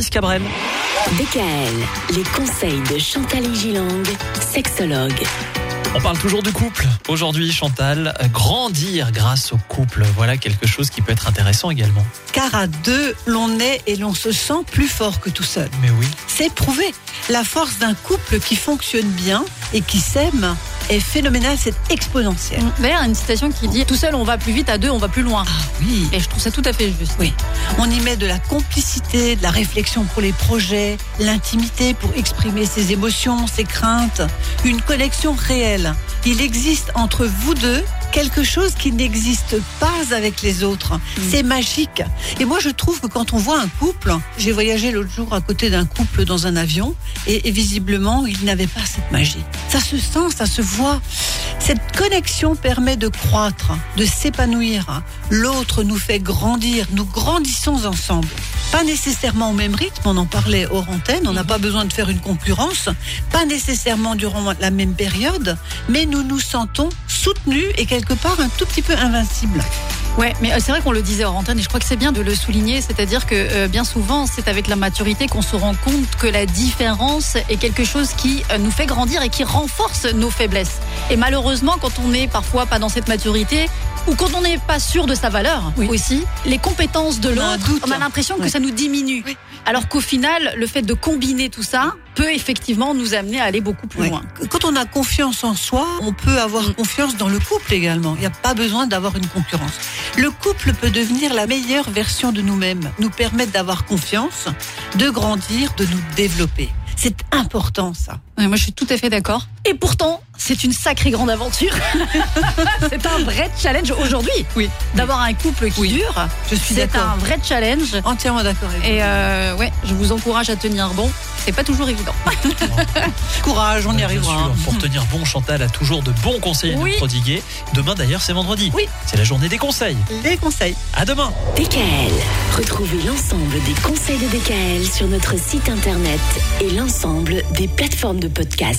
Francis Cabrel. DKL, les conseils de Chantal Gilang, sexologue. On parle toujours du couple. Aujourd'hui, Chantal, grandir grâce au couple. Voilà quelque chose qui peut être intéressant également. Car à deux, l'on est et l'on se sent plus fort que tout seul. Mais oui. C'est prouvé. La force d'un couple qui fonctionne bien et qui s'aime est phénoménale, c'est exponentiel. D'ailleurs, une citation qui dit Tout seul, on va plus vite, à deux, on va plus loin. Ah oui. Et je trouve ça tout à fait juste. Oui. On y met de la complicité, de la réflexion pour les projets, l'intimité pour exprimer ses émotions, ses craintes, une connexion réelle. Il existe entre vous deux quelque chose qui n'existe pas avec les autres. C'est magique. Et moi, je trouve que quand on voit un couple, j'ai voyagé l'autre jour à côté d'un couple dans un avion, et, et visiblement, il n'avait pas cette magie. Ça se sent, ça se voit. Cette connexion permet de croître, de s'épanouir. L'autre nous fait grandir. Nous grandissons ensemble. Pas nécessairement au même rythme, on en parlait hors antenne, on n'a pas besoin de faire une concurrence, pas nécessairement durant la même période, mais nous nous sentons soutenus et quelque part un tout petit peu invincibles. Ouais, mais euh, c'est vrai qu'on le disait hors antenne et je crois que c'est bien de le souligner, c'est-à-dire que euh, bien souvent, c'est avec la maturité qu'on se rend compte que la différence est quelque chose qui euh, nous fait grandir et qui renforce nos faiblesses. Et malheureusement, quand on n'est parfois pas dans cette maturité, ou quand on n'est pas sûr de sa valeur Oui. aussi, les compétences de l'autre, on a l'impression que Oui. ça nous diminue. Oui. Alors qu'au final, le fait de combiner tout ça peut effectivement nous amener à aller beaucoup plus loin. Quand on a confiance en soi, on peut avoir Mm. confiance dans le couple également. Il n'y a pas besoin d'avoir une concurrence. Le couple peut devenir la meilleure version de nous-mêmes, nous permettre d'avoir confiance, de grandir, de nous développer. C'est important ça. Moi, je suis tout à fait d'accord. Et pourtant, c'est une sacrée grande aventure. c'est un vrai challenge aujourd'hui. Oui. D'avoir un couple qui dure, Je suis c'est un vrai challenge. Entièrement d'accord. Et euh, ouais, je vous encourage à tenir bon. C'est pas toujours évident. Courage, on y arrivera. sûr, pour tenir bon, Chantal a toujours de bons conseils à nous prodiguer. Demain d'ailleurs, c'est vendredi. Oui. C'est la journée des conseils. Les conseils. À demain. DKL, retrouvez l'ensemble des conseils de DKL sur notre site internet et l'ensemble des plateformes de podcast.